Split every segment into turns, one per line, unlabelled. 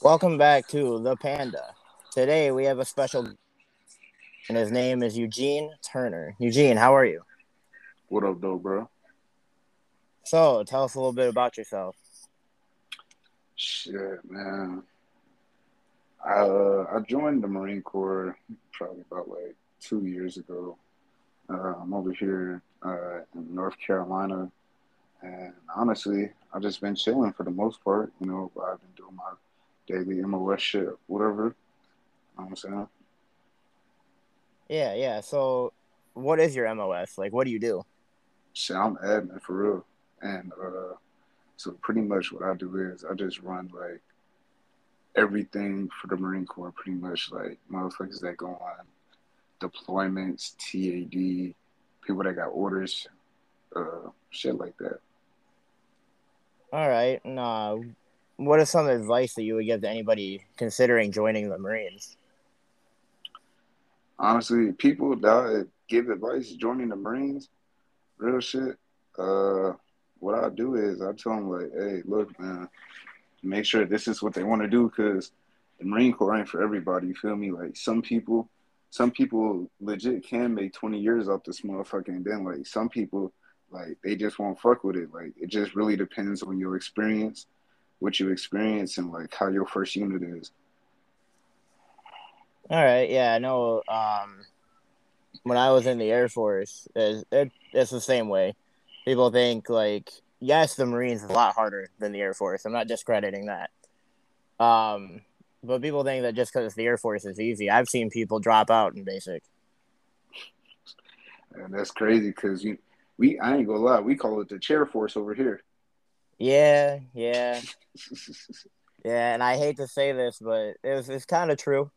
Welcome back to the Panda. Today we have a special, and his name is Eugene Turner. Eugene, how are you?
What up, though, bro?
So, tell us a little bit about yourself.
Shit, man. I uh, I joined the Marine Corps probably about like two years ago. Uh, I'm over here uh, in North Carolina, and honestly, I've just been chilling for the most part. You know, I've been doing my daily MOS shit, whatever. You know what I'm saying?
Yeah, yeah. So, what is your MOS? Like, what do you do?
Shit, I'm admin for real, and uh, so pretty much what I do is I just run like everything for the Marine Corps, pretty much like motherfuckers that go on deployments, TAD, people that got orders, uh, shit like that.
All right. Uh, what is some advice that you would give to anybody considering joining the Marines?
Honestly, people that give advice joining the Marines, real shit. Uh, what I do is I tell them like, hey, look, man, make sure this is what they want to do because the Marine Corps ain't for everybody. You feel me? Like some people, some people legit can make twenty years off this motherfucker, and then like some people, like they just won't fuck with it. Like it just really depends on your experience, what you experience, and like how your first unit is.
All right. Yeah, I know. Um, when I was in the Air Force, it, it, it's the same way. People think like, yes, the Marines is a lot harder than the Air Force. I'm not discrediting that. Um, but people think that just because the Air Force is easy, I've seen people drop out in basic.
And that's crazy because you, we, I ain't gonna lie, we call it the chair force over here.
Yeah, yeah, yeah. And I hate to say this, but it's it's kind of true.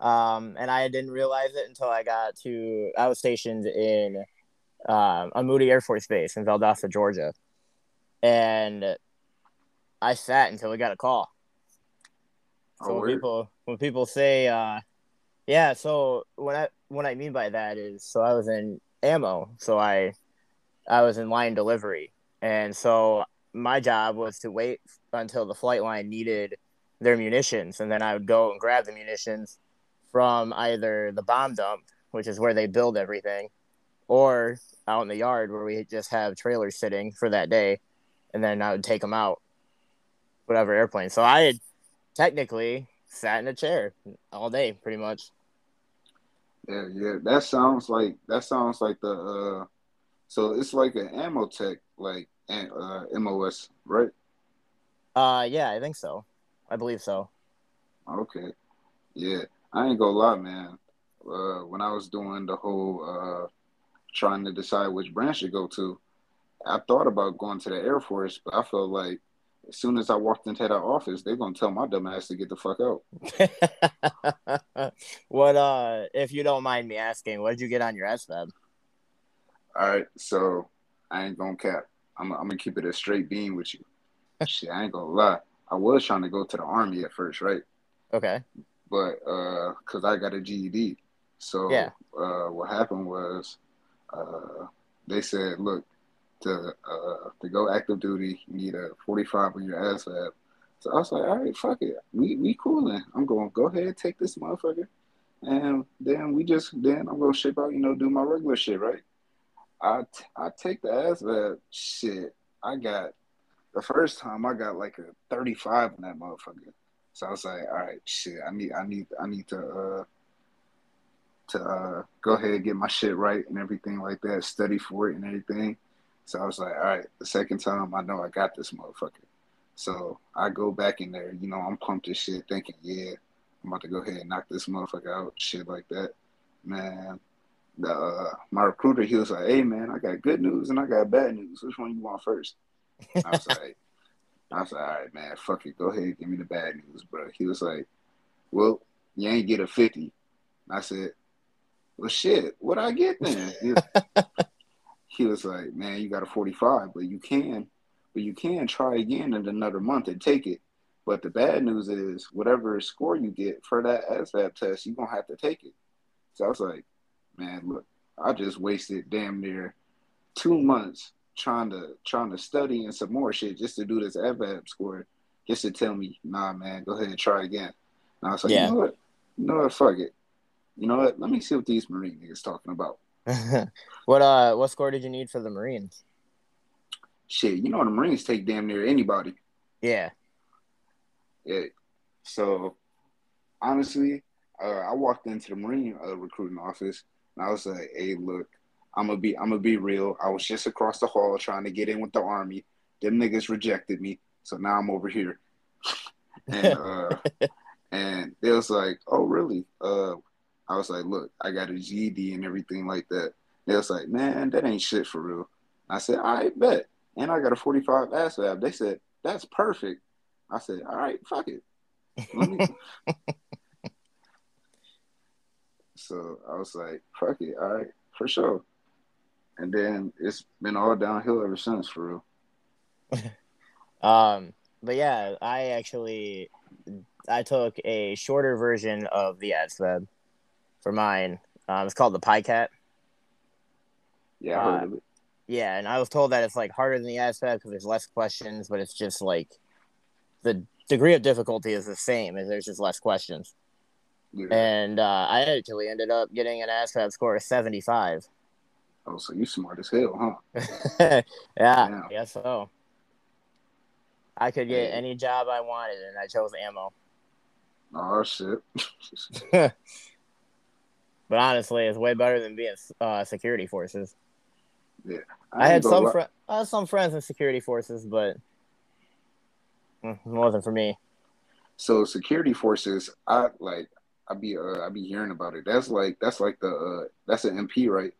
Um, and I didn't realize it until I got to. I was stationed in um, a Moody Air Force Base in Valdosta, Georgia, and I sat until we got a call. So
Oh,
when people when people say, uh, yeah, so what I what I mean by that is, so I was in ammo, so I I was in line delivery, and so my job was to wait until the flight line needed their munitions, and then I would go and grab the munitions from either the bomb dump, which is where they build everything, or out in the yard where we just have trailers sitting for that day, and then I would take them out, whatever airplane. So I had technically sat in a chair all day, pretty much.
Yeah, yeah. That sounds like that sounds like the. uh So it's like an ammo tech, like uh, MOS, right?
Uh, yeah, I think so. I believe so.
Okay. Yeah, I ain't gonna lie, man. Uh, when I was doing the whole uh, trying to decide which branch to go to, I thought about going to the Air Force, but I felt like as soon as I walked into that office, they're gonna tell my dumb ass to get the fuck out.
what uh if you don't mind me asking, what did you get on your ASVAB?
All right, so I ain't gonna cap. I'm, I'm gonna keep it a straight beam with you. Shit, I ain't gonna lie. I was trying to go to the army at first, right?
Okay.
but uh, cause I got a GED. So
Yeah.
uh, what happened was, uh, they said, look, to uh, to go active duty, you need a 45 on your ASVAB. So I was like, all right, fuck it, we we coolin'. I'm going go ahead, take this motherfucker, and then we just then I'm gonna ship out, you know, do my regular shit, right? I take the ass, ASVAB shit. I got the first time I got like a 35 on that motherfucker. So I was like, all right, shit, I need, I need, I need to, uh, to uh, go ahead and get my shit right and everything like that, study for it and everything. So I was like, all right, the second time I know I got this motherfucker. So I go back in there, you know, I'm pumped as shit, thinking, yeah, I'm about to go ahead and knock this motherfucker out, shit like that. Man, the uh, my recruiter, he was like, hey man, I got good news and I got bad news. Which one you want first? I was like, I was like, all right, man, fuck it. Go ahead, give me the bad news, bro. He was like, well, you ain't get a 50. I said, well, shit, what I get then? He, he was like, man, you got a 45, but you can, but you can try again in another month and take it. But the bad news is, whatever score you get for that ASVAB test, you're going to have to take it. So I was like, man, look, I just wasted damn near two months trying to trying to study and some more shit just to do this ASVAB score. just to tell me, nah, man, go ahead and try again. And I was like,
Yeah.
you know what? You know what? Fuck it. You know what? Let me see what these Marine niggas talking about.
what uh what score did you need for the Marines?
Shit, you know the Marines take damn near anybody.
Yeah.
Yeah. So honestly, uh, I walked into the Marine uh, recruiting office and I was like, "Hey, look, I'm gonna be, I'm gonna be real. I was just across the hall trying to get in with the army. Them niggas rejected me, so now I'm over here." and uh, and they was like, "Oh, really?" Uh, I was like, "Look, I got a GED and everything like that." They was like, "Man, that ain't shit for real." I said, "I bet," and I got a 45 ASVAB. They said, "That's perfect." I said, "All right, fuck it." Let me- so I was like, "Fuck it, all right, for sure." And then it's been all downhill ever since, for real.
Um, but yeah, I actually I took a shorter version of the ASVAB for mine. Um, it's called the PiCAT.
Yeah,
Uh. Yeah, and I was told that it's like harder than the ASVAB because there's less questions, but it's just like the degree of difficulty is the same, as there's just less questions.
Yeah.
And uh, I actually ended up getting an ASVAB score of 75.
Oh, so you smart as hell, huh?
yeah,
Yeah.
I guess so. I could get any job I wanted, and I chose ammo.
Oh shit.
But honestly, it's way better than being uh, security forces. Yeah, I,
ain't
had some I had some friends in security forces, but mm, it wasn't for me.
So security forces, I like. I be uh, I be hearing about it. That's like that's like the uh, that's an MP, right?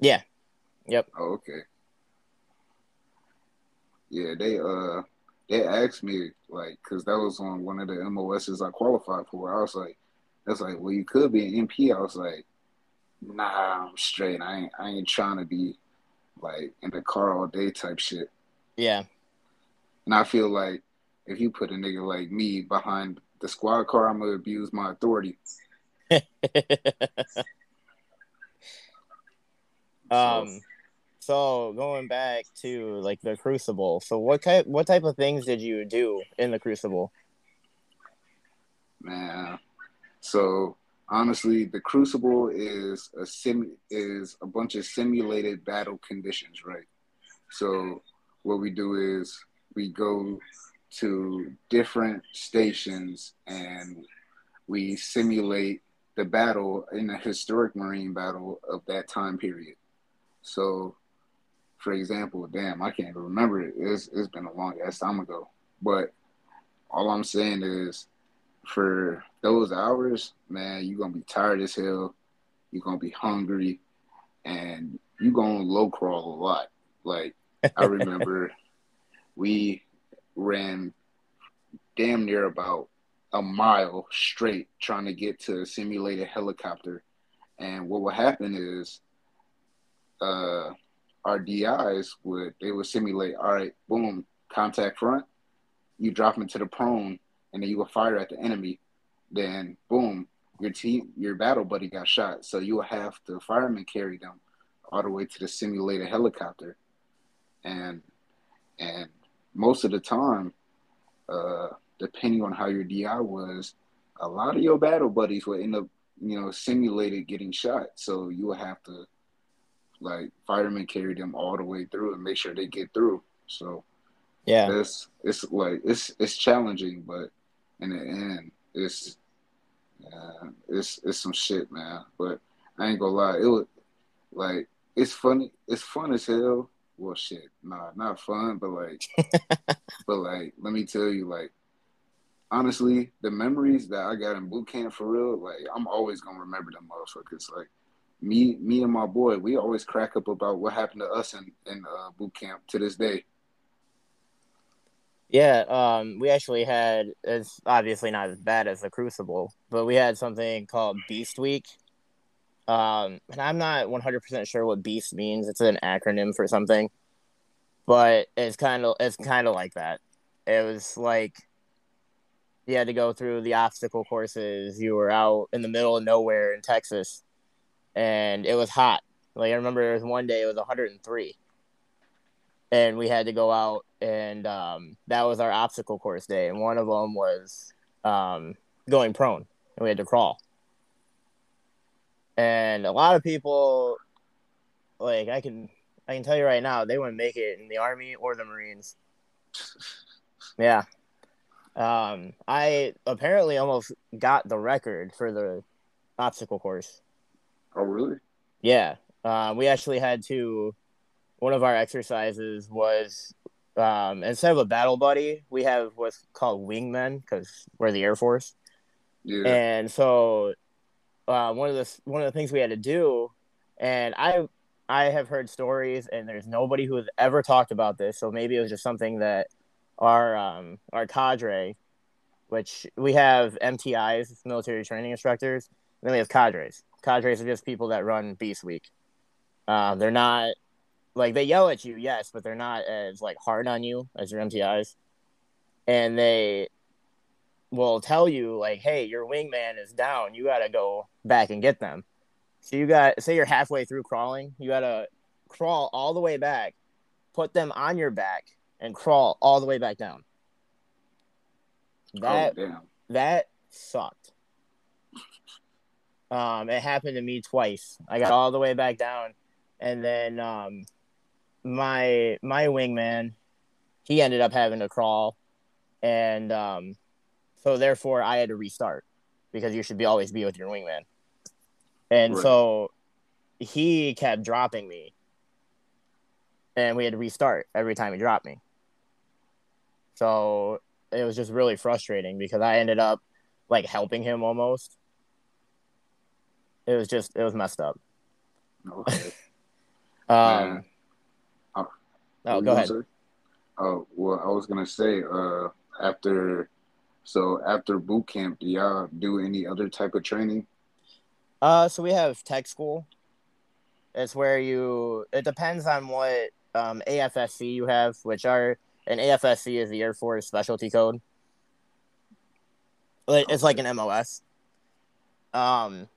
Yeah. Yep.
Oh, okay. Yeah, they uh they asked me like because that was on one of the MOSs I qualified for. I was like, that's like, well, you could be an MP. I was like, nah, I'm straight. I ain't I ain't trying to be like in the car all day type shit.
Yeah.
And I feel like if you put a nigga like me behind the squad car, I'm gonna abuse my authority.
um. So going back to like the Crucible. So what type what type of things did you do in the Crucible?
Man. So honestly, the Crucible is a sim is a bunch of simulated battle conditions, right? So what we do is we go to different stations and we simulate the battle in a historic marine battle of that time period. So for example, damn, I can't even remember it. It's, it's been a long ass time ago. But all I'm saying is for those hours, man, you're gonna be tired as hell. You're gonna be hungry, and you're gonna low crawl a lot. Like I remember, we ran damn near about a mile straight trying to get to a simulated helicopter, and what would happen is, uh, our DIs would they would simulate. All right, boom, contact front. You drop into the prone, and then you will fire at the enemy. Then boom, your team, your battle buddy got shot. So you will have the fireman carry them all the way to the simulated helicopter, and and most of the time, uh, depending on how your DI was, a lot of your battle buddies will end up, you know, simulated getting shot. So you will have to like firemen carry them all the way through and make sure they get through. So
Yeah.
it's it's like it's it's challenging, but in the end, it's uh, it's it's some shit, man. But I ain't gonna lie, it was like it's funny, it's fun as hell. Well, shit, nah, not fun, but like, but like, let me tell you, like, honestly, the memories that I got in boot camp for real, like, I'm always gonna remember them motherfuckers. Like, me, me and my boy, we always crack up about what happened to us in in uh, boot camp to this day.
Yeah, um, we actually had it's obviously not as bad as the Crucible, but we had something called Beast Week. Um, and I'm not 100% sure what Beast means. It's an acronym for something, but it's kind of it's kind of like that. It was like you had to go through the obstacle courses. You were out in the middle of nowhere in Texas, and it was hot. Like I remember there was one day it was 103, and we had to go out and um, that was our obstacle course day. And one of them was um, going prone, and we had to crawl. And a lot of people, like I can, I can tell you right now, they wouldn't make it in the army or the Marines. Yeah. Um, I apparently almost got the record for the obstacle course.
Oh, really?
Yeah. Uh, we actually had to. One of our exercises was um, instead of a battle buddy, we have what's called wingmen because we're the Air Force.
Yeah.
And so, uh, one of the one of the things we had to do, and I I have heard stories, and there's nobody who has ever talked about this. So maybe it was just something that our um, our cadre, which we have MTIs, military training instructors, and then we have cadres. Cadres are just people that run Beast Week. Uh, they're not like they yell at you, yes, but they're not as like hard on you as your MTIs, and they will tell you like, "Hey, your wingman is down. You got to go back and get them." So you got say you're halfway through crawling, you got to crawl all the way back, put them on your back, and crawl all the way back down. That
oh,
that sucked. Um, it happened to me twice. I got all the way back down, and then um, my my wingman, he ended up having to crawl, and um, so therefore I had to restart because you should be always be with your wingman, and
Right.
so he kept dropping me, and we had to restart every time he dropped me. So it was just really frustrating because I ended up like helping him almost. It was just it was messed up.
Okay.
Um,
Uh,
oh, go ahead.
say? Oh well, I was gonna say uh after so after boot camp, do y'all do any other type of training?
Uh, so we have tech school. It's where you. It depends on what um, AFSC you have, which are an AFSC is the Air Force Specialty Code. It's like an MOS. Um,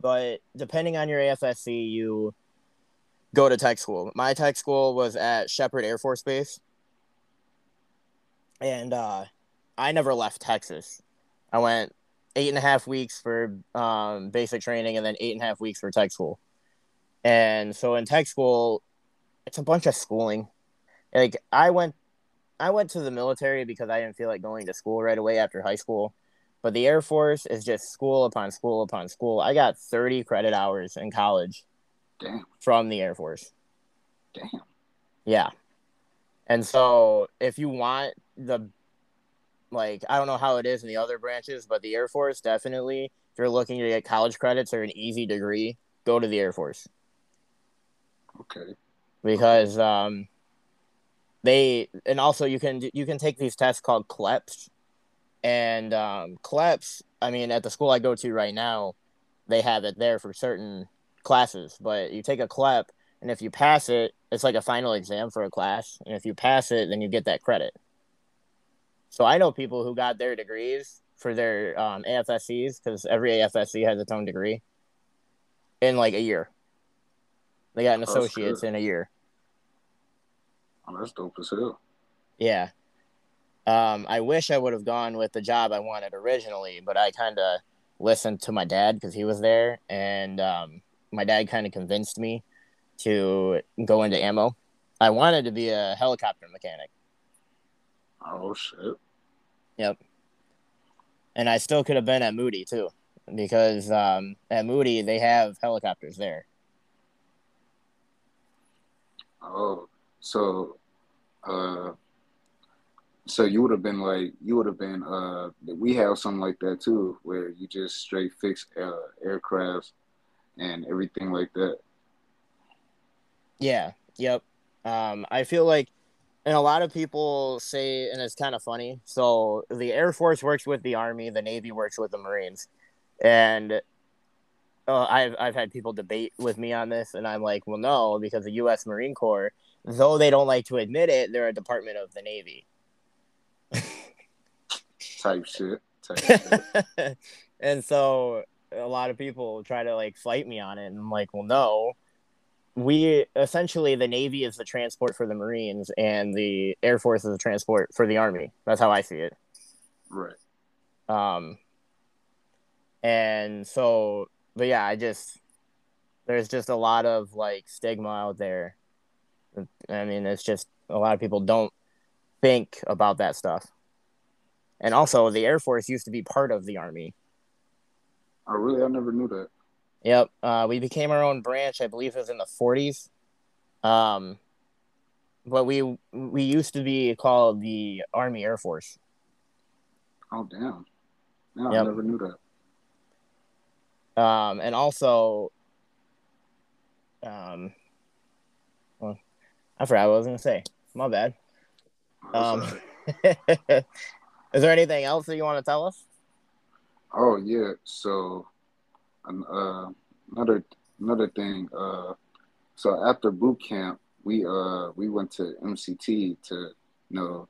but depending on your AFSC, you go to tech school. My tech school was at Sheppard Air Force Base, and uh, I never left Texas. I went eight and a half weeks for um, basic training and then eight and a half weeks for tech school. And so in tech school, it's a bunch of schooling. Like I went, I went to the military because I didn't feel like going to school right away after high school. But the Air Force is just school upon school upon school. I got 30 credit hours in college
Damn,
from the Air Force.
damn.
Yeah. And so if you want the like I don't know how it is in the other branches, but the Air Force definitely if you're looking to get college credits or an easy degree, go to the Air Force.
Okay.
because um they and also you can you can take these tests called CLEPS and um CLEPS I mean at the school I go to right now they have it there for certain classes. But you take a CLEP and if you pass it it's like a final exam for a class. And if you pass it then you get that credit so I know people who got their degrees for their um, AFSCs because every AFSC has its own degree in like a year they got an
That's
associate's
good.
in a year
Oh, that's dope as hell.
Yeah. Um, I wish I would have gone with the job I wanted originally, but I kind of listened to my dad because he was there, and um, my dad kind of convinced me to go into ammo. I wanted to be a helicopter mechanic,
Oh shit.
And I still could have been at Moody too, because um, at Moody they have helicopters there.
Oh, so, uh, so you would have been like, you would have been, uh, we have something like that too, where you just straight fix uh, aircrafts and everything like that.
Yeah. Yep. Um, I feel like, and a lot of people say, and it's kind of funny. So the Air Force works with the Army, the Navy works with the Marines, and uh, I've I've had people debate with me on this, and I'm like, well, no, because the U.S. Marine Corps, though they don't like to admit it, they're a department of the Navy.
Type shit. Type shit.
and so a lot of people try to like fight me on it, and I'm like, well, no, we essentially the Navy is the transport for the Marines, and the Air Force is the transport for the Army. That's how I see it.
Right.
Um, and so, but yeah, I just there's just a lot of like stigma out there. I mean, it's just a lot of people don't think about that stuff. And also, the Air Force used to be part of the Army.
I really? I never knew that.
Yep. Uh, we became our own branch. I believe it was in the 40s. Um, but we we used to be called the Army Air Force.
Oh damn! No, yep. I never knew
that. Um, and also, um, well, I forgot what I was gonna say. My bad. Um, is there anything else that you want to tell us?
Oh yeah. So uh, another another thing. Uh, so after boot camp, we uh we went to MCT to you know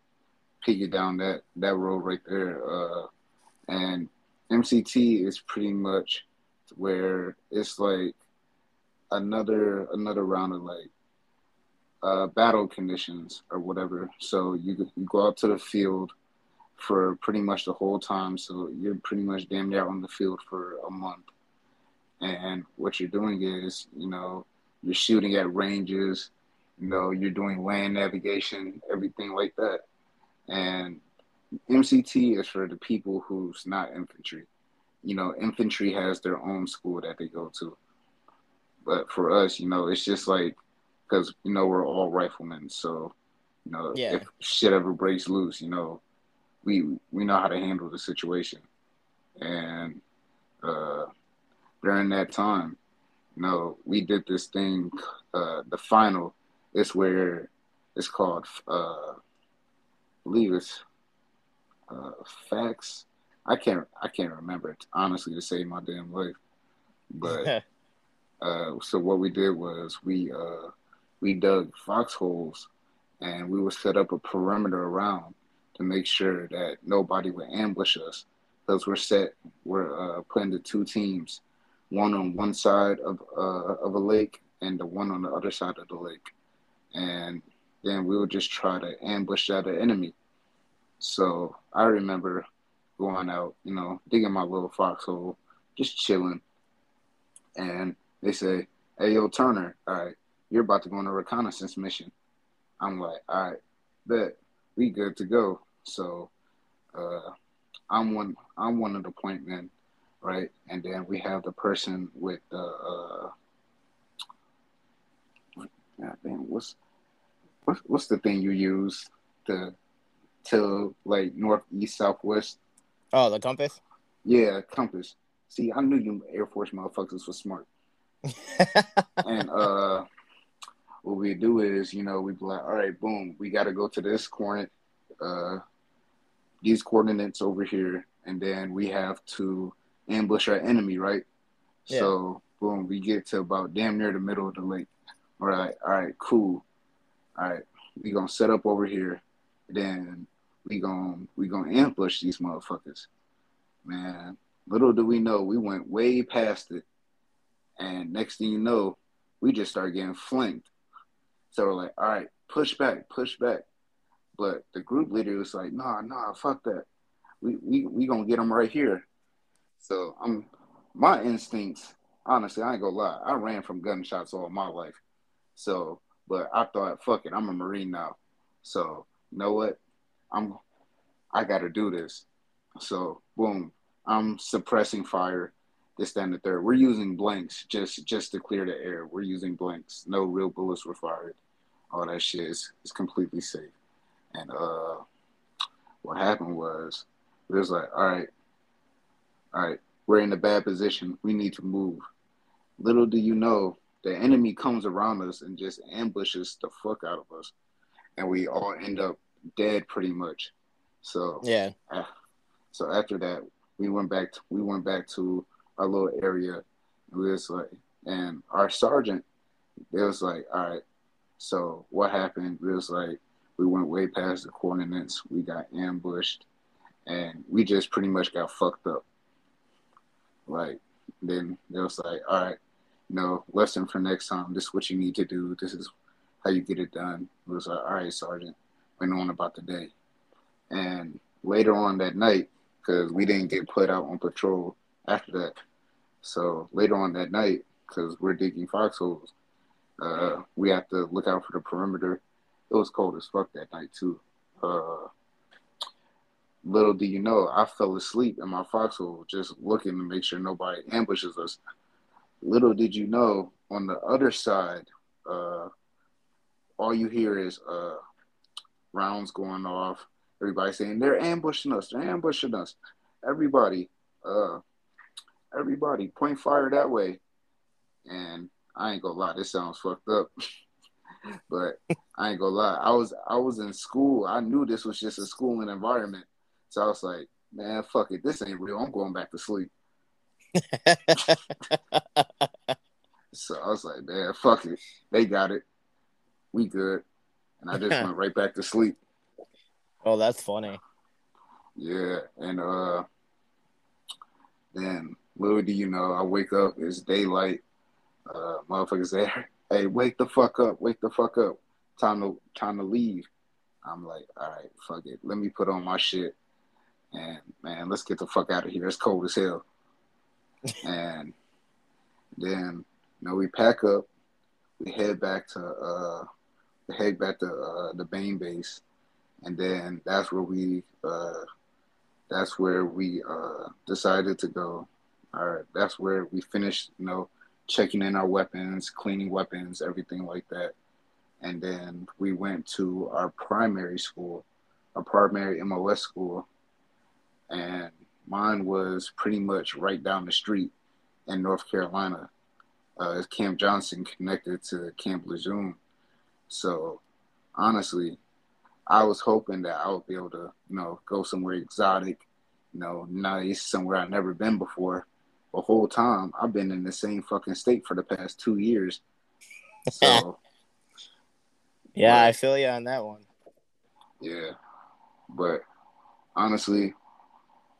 piggy down that that road right there. Uh, and MCT is pretty much where it's like another another round of like uh, battle conditions or whatever. So you you go out to the field for pretty much the whole time. So you're pretty much damn near on the field for a month. And what you're doing is, you know, you're shooting at ranges, you know, you're doing land navigation, everything like that. And MCT is for the people who's not infantry. You know, infantry has their own school that they go to. But for us, you know, it's just like because you know we're all riflemen, so you know yeah. if shit ever breaks loose, you know, we we know how to handle the situation. And uh, during that time, you know, we did this thing. Uh, the final It's where it's called. Uh, I believe it's uh, facts. I can't. I can't remember it honestly to save my damn life. But uh, so what we did was we uh, we dug foxholes and we would set up a perimeter around to make sure that nobody would ambush us because we're set. We're uh, put into two teams, one on one side of uh, of a lake and the one on the other side of the lake, and then we would just try to ambush that enemy. So I remember going out, you know, digging my little foxhole, just chilling, and they say, "Hey, yo, Turner, all right, you're about to go on a reconnaissance mission." I'm like, "All right, bet we good to go." So uh, I'm one. I'm one of the point men, right? And then we have the person with the. Uh, God damn, what's what's what's the thing you use to to like north, east, southwest?
Oh, the compass.
Yeah, compass. See, I knew you Air Force motherfuckers was smart. and uh, what we do is, you know, we be like, all right, boom, we got to go to this coordinate, uh, these coordinates over here, and then we have to ambush our enemy, right? Yeah. So boom, we get to about damn near the middle of the lake. All right, all right, cool. All right, we gonna set up over here. Then we gonna we gonna ambush these motherfuckers. Man, little do we know, we went way past it, and next thing you know, we just start getting flanked. So we're like, all right, push back, push back. But the group leader was like, nah, nah, fuck that. We we we gonna get them right here. So I'm my instincts, honestly, I ain't gonna lie. I ran from gunshots all my life. So, but I thought, fuck it, I'm a Marine now. So, you know what? I'm I gotta do this. So boom, I'm suppressing fire. This, that, and the third. We're using blanks just just to clear the air. We're using blanks. No real bullets were fired. All that shit is, is completely safe. And uh, what happened was, it was like, all right, all right, we're in a bad position. We need to move. Little do you know, the enemy comes around us and just ambushes the fuck out of us, and we all end up dead pretty much. So
yeah.
Uh, so after that, we went back. To, we went back to our little area. And we was like, and our sergeant, it was like, all right. So what happened? It was like, we went way past the coordinates. We got ambushed, and we just pretty much got fucked up. Like then it was like, all right, you know, lesson for next time. This is what you need to do. This is how you get it done. It was like, all right, Sergeant. Went on about the day. And later on that night, because we didn't get put out on patrol after that. So later on that night, because we're digging foxholes, uh, we have to look out for the perimeter. It was cold as fuck that night too. Uh, little do you know, I fell asleep in my foxhole just looking to make sure nobody ambushes us. Little did you know, on the other side, uh, all you hear is uh, rounds going off. Everybody saying they're ambushing us. They're ambushing us. Everybody, uh, everybody, point fire that way. And I ain't gonna lie, this sounds fucked up. but I ain't gonna lie. I was I was in school. I knew this was just a schooling environment. So I was like, man, fuck it. This ain't real. I'm going back to sleep. so I was like, man, fuck it. They got it. We good. And I just went right back to sleep.
Oh, that's funny.
Yeah. And uh then little do you know, I wake up, it's daylight. Uh motherfuckers there. Hey, wake the fuck up, wake the fuck up. Time to time to leave. I'm like, all right, fuck it. Let me put on my shit. And man, let's get the fuck out of here. It's cold as hell. and then you know we pack up, we head back to uh head back to uh, the main base, and then that's where we uh that's where we uh decided to go. All right, that's where we finished, you know, checking in our weapons, cleaning weapons, everything like that. And then we went to our primary school, our primary MOS school, and mine was pretty much right down the street in North Carolina. Uh, Camp Johnson connected to Camp Lejeune. So honestly, I was hoping that I would be able to, you know, go somewhere exotic, you know, nice, somewhere I've never been before. The whole time I've been in the same fucking state for the past two years. So
Yeah, but, I feel you on that one.
Yeah. But honestly,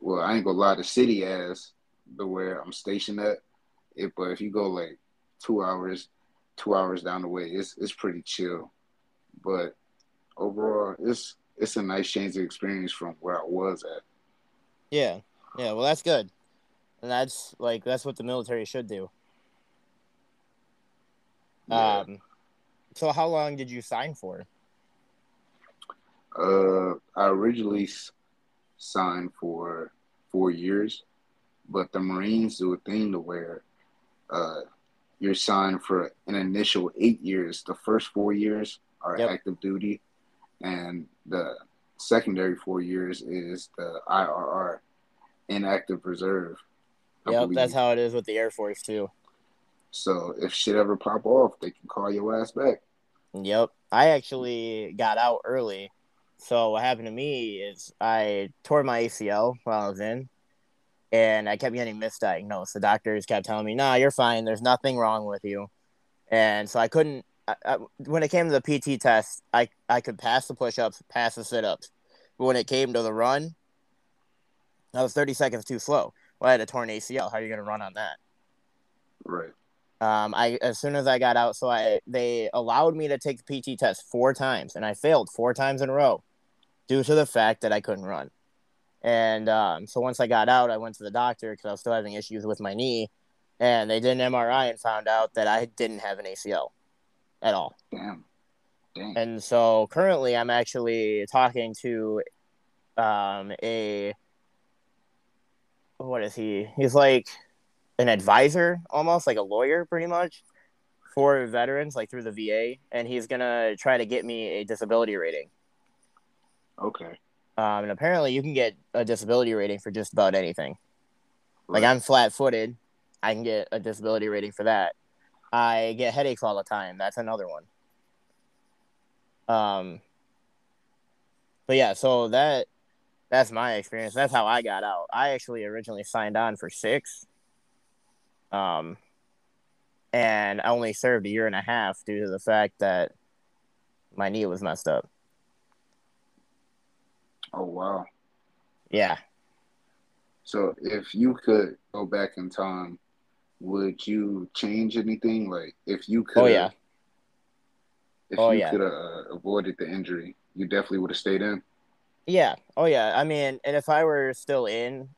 well, I ain't gonna lie, the city as the where I'm stationed at. It, but if you go like two hours, two hours down the way, it's it's pretty chill. But overall, it's it's a nice change of experience from where I was at.
Yeah, yeah. Well, that's good, and that's like that's what the military should do. Yeah. Um, so how long did you sign for?
Uh, I originally signed for four years, but the Marines do a thing to where uh, you're signed for an initial eight years. The first four years are yep. active duty, and the secondary four years is the IRR, inactive reserve.
I yep, believe. that's how it is with the Air Force too.
So if shit ever pop off, they can call your ass back.
Yep, I actually got out early so what happened to me is I tore my ACL while I was in, and I kept getting misdiagnosed. The doctors kept telling me, "No, nah, you're fine. There's nothing wrong with you," and so I couldn't. I, I, when it came to the PT test, I I could pass the push-ups, pass the sit-ups, but when it came to the run, I was 30 seconds too slow. Well, I had a torn ACL. How are you going to run on that?
Right.
Um, I as soon as I got out, so I they allowed me to take the PT test four times, and I failed four times in a row due to the fact that I couldn't run. And um, so once I got out, I went to the doctor because I was still having issues with my knee, and they did an MRI and found out that I didn't have an ACL at all.
Damn.
Damn. And so currently, I'm actually talking to um, a what is he? He's like an advisor almost like a lawyer pretty much for veterans like through the VA and he's going to try to get me a disability rating.
Okay.
Um, and apparently you can get a disability rating for just about anything. Right. Like I'm flat-footed, I can get a disability rating for that. I get headaches all the time. That's another one. Um but yeah, so that that's my experience. That's how I got out. I actually originally signed on for 6 um, and I only served a year and a half due to the fact that my knee was messed up.
Oh wow.
Yeah.
So if you could go back in time would you change anything? Like if you could,
Oh yeah,
if
Oh,
you
yeah.
could have uh, avoided the injury, you definitely would have stayed in.
yeah, oh yeah. I mean, and if I were still in,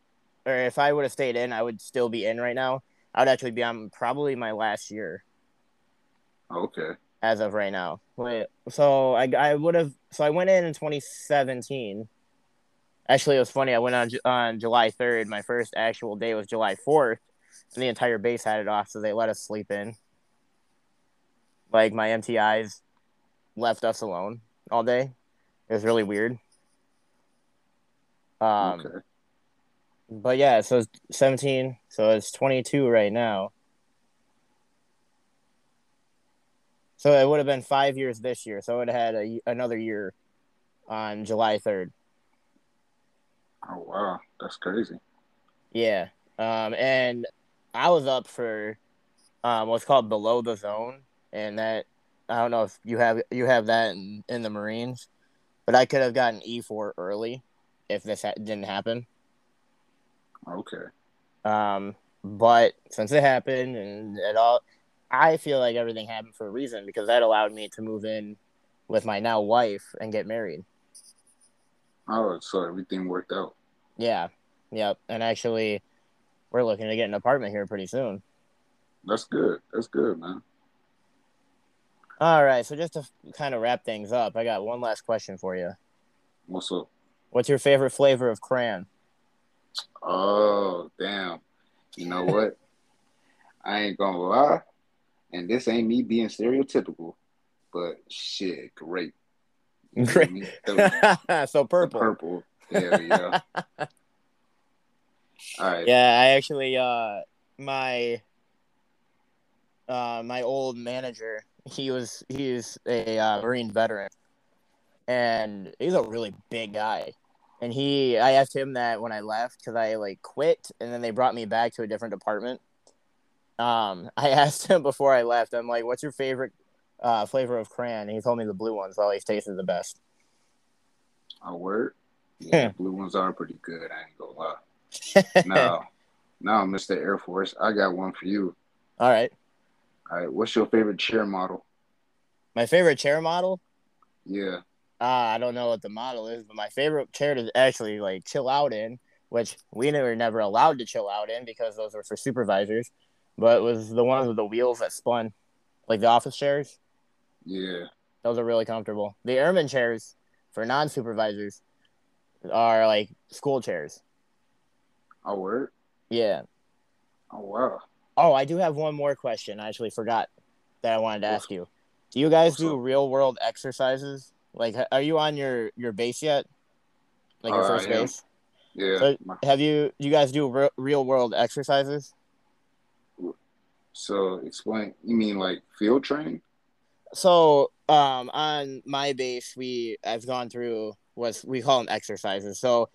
or if I would have stayed in, I would still be in right now. I would actually be on probably my last year
Okay.
as of right now. Wait, so I I would have so I went in in 2017. Actually, it was funny. I went on on July 3rd. My first actual day was July 4th, and the entire base had it off, so they let us sleep in. Like my MTIs left us alone all day. It was really weird. Um,
okay.
But yeah, so it's 17, so it's 22 right now. So it would have been five years this year. So it would have had a, another year on July 3rd.
Oh wow, that's crazy.
Yeah. Um, and I was up for um, what's called below the zone, and that I don't know if you have you have that in, in the Marines, but I could have gotten E four early if this ha- didn't happen.
Okay.
Um, but since it happened and it all, I feel like everything happened for a reason because that allowed me to move in with my now wife and get married.
Oh, so everything worked out.
Yeah. Yep. And actually, we're looking to get an apartment here pretty soon.
That's good. That's good, man.
All right. So just to kind of wrap things up, I got one last question for you.
What's up?
What's your favorite flavor of crayon?
Oh, damn. You know what? I ain't gonna lie, and this ain't me being stereotypical, but shit, great. You feel
Great.
me? The-
so
the
purple.
purple. Yeah, yeah. All right.
Yeah, I actually uh my uh my old manager, he was he's a uh, Marine veteran. And he's a really big guy. And he I asked him that when I left cuz I like quit and then they brought me back to a different department. Um I asked him before I left. I'm like, "What's your favorite uh flavor of crayon?" And he told me the blue ones always tasted the best.
i word. Yeah, blue ones are pretty good. I ain't gonna lie. no no Mr. Air Force, I got one for you.
All right.
All right, what's your favorite chair model?
My favorite chair model?
Yeah.
Uh, I don't know what the model is, but my favorite chair to actually like chill out in, which we were never allowed to chill out in because those were for supervisors, but it was the ones with the wheels that spun, like the office chairs.
Yeah.
Those are really comfortable. The airman chairs for non-supervisors are like school chairs.
A word.
Yeah.
Oh wow.
Oh, I do have one more question. I actually forgot that I wanted to ask you. Do you guys do real world exercises? Like, are you on your your base yet? Like your
Uh,
first base?
Yeah.
So- Have you? You guys do re- real world exercises?
So explain. You mean like field training?
So, um, on my base, we I've gone through what we call them exercises. So,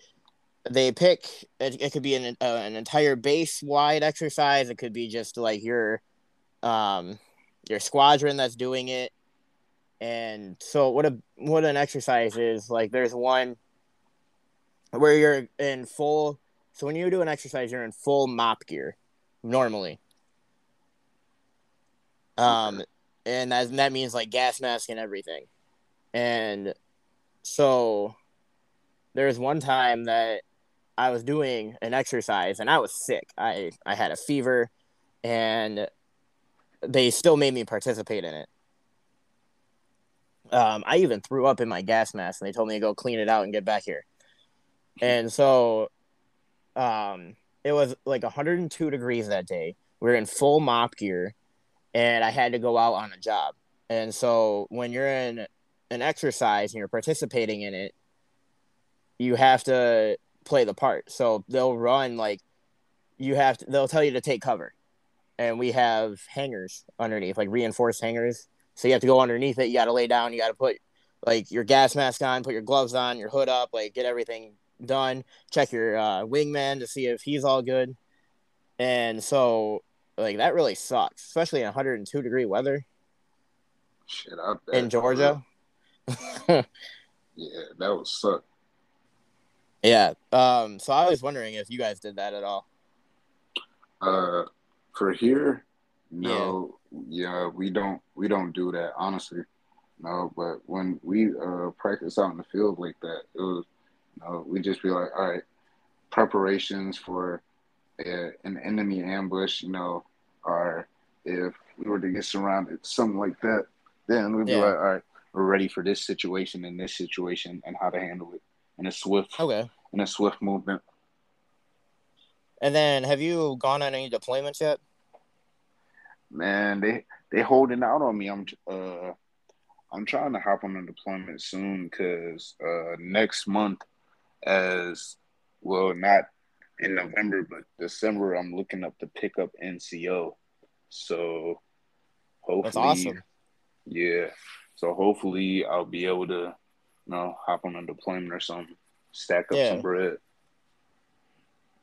they pick. It, it could be an uh, an entire base wide exercise. It could be just like your, um, your squadron that's doing it. And so, what a what an exercise is like. There's one where you're in full. So when you do an exercise, you're in full MOPP gear normally. Um, and that that means like gas mask and everything. And so there's one time that I was doing an exercise and I was sick. I I had a fever and they still made me participate in it. Um, I even threw up in my gas mask and they told me to go clean it out and get back here. And so um it was like 102 degrees that day. We were in full MOPP gear and I had to go out on a job. And so when you're in an exercise and you're participating in it, you have to play the part. So they'll run like you have to, they'll tell you to take cover. And we have hangars underneath, like reinforced hangars. So you have to go underneath it. You got to lay down. You got to put like your gas mask on, put your gloves on, your hood up, like get everything done. Check your uh, wingman to see if he's all good. And so like that really sucks, especially in 102 degree weather
Shit, I bet.
in Georgia.
Yeah, that would suck.
yeah. Um. So I was wondering if you guys did that at all.
Uh, For here, no, yeah. yeah, we don't we don't do that honestly. No, but when we uh, practice out in the field like that, it was, you know, we just be like, all right, preparations for a, an enemy ambush, you know, or if we were to get surrounded, something like that, then we'd be yeah. like, all right, we're ready for this situation and this situation and how to handle it in a swift,
okay,
in a swift movement.
And then, have you gone on any deployments yet?
Man, they they holding out on me. I'm uh, I'm trying to hop on a deployment soon because uh, next month, as well, not in November, but December, I'm looking up to pick up NCO. So hopefully, That's awesome. Yeah. So hopefully, I'll be able to, you know, hop on a deployment or something, stack up yeah. some bread.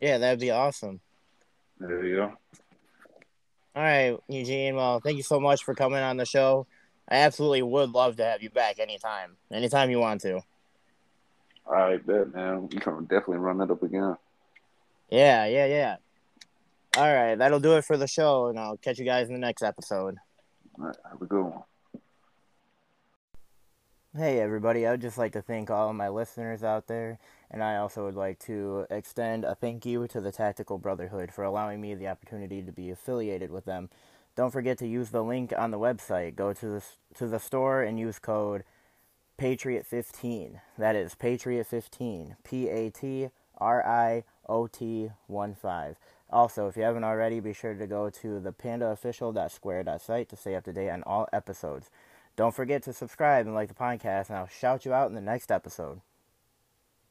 Yeah, that'd be awesome.
There you go.
All right, Eugene. Well, thank you so much for coming on the show. I absolutely would love to have you back anytime, anytime you want to.
All right, bet, man. We can definitely run that up again.
Yeah, yeah, yeah. All right, that'll do it for the show, and I'll catch you guys in the next episode.
All right, have a good one.
Hey, everybody. I would just like to thank all of my listeners out there, and I also would like to extend a thank you to the Tactical Brotherhood for allowing me the opportunity to be affiliated with them. Don't forget to use the link on the website. Go to the, to the store and use code Patriot15. That is Patriot15. P A T R I O T 1 5. Also, if you haven't already, be sure to go to the pandaofficial.square.site to stay up to date on all episodes. Don't forget to subscribe and like the podcast, and I'll shout you out in the next episode.